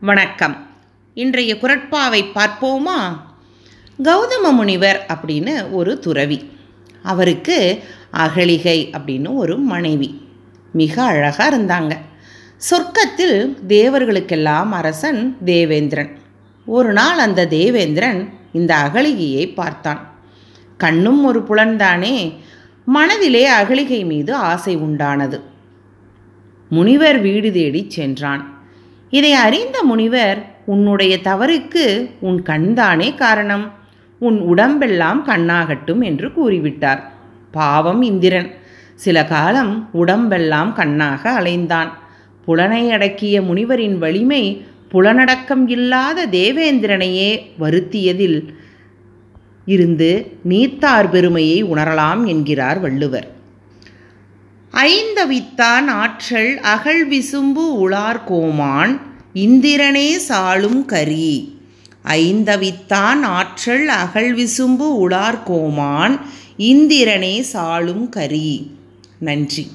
வணக்கம். இன்றைய குரட்பாவை பார்ப்போமா? கௌதம முனிவர் அப்படின்னு ஒரு துறவி. அவருக்கு அகலிகை அப்படின்னு ஒரு மனைவி. மிக அழகாக இருந்தாங்க. சொர்க்கத்தில் தேவர்களுக்கெல்லாம் அரசன் தேவேந்திரன். ஒரு நாள் அந்த தேவேந்திரன் இந்த அகலிகையை பார்த்தான். கண்ணும் ஒரு புலன்தானே. மனதிலே அகலிகை மீது ஆசை உண்டானது. முனிவர் வீடு தேடிச் சென்றான். இதை அறிந்த முனிவர் உன்னுடைய தவறுக்கு உன் கண்தானே காரணம். உன் உடம்பெல்லாம் கண்ணாகட்டும் என்று கூறிவிட்டார். பாவம் இந்திரன். சில காலம் உடம்பெல்லாம் கண்ணாக அலைந்தான். புலனை அடக்கிய முனிவரின் வலிமை புலனடக்கம் இல்லாத தேவேந்திரனையே வருத்தியதில் இருந்து நீத்தார் பெருமையை உணரலாம் என்கிறார் வள்ளுவர். ஐந்தவித்தான் ஆற்றல் அகழ் விசும்பு உளார் கோமான் இந்திரனே சாளும் கரி. ஐந்தவித்தான் ஆற்றல் அகழ் விசும்பு உளார் கோமான் இந்திரனே சாளும் கரி. நன்றி.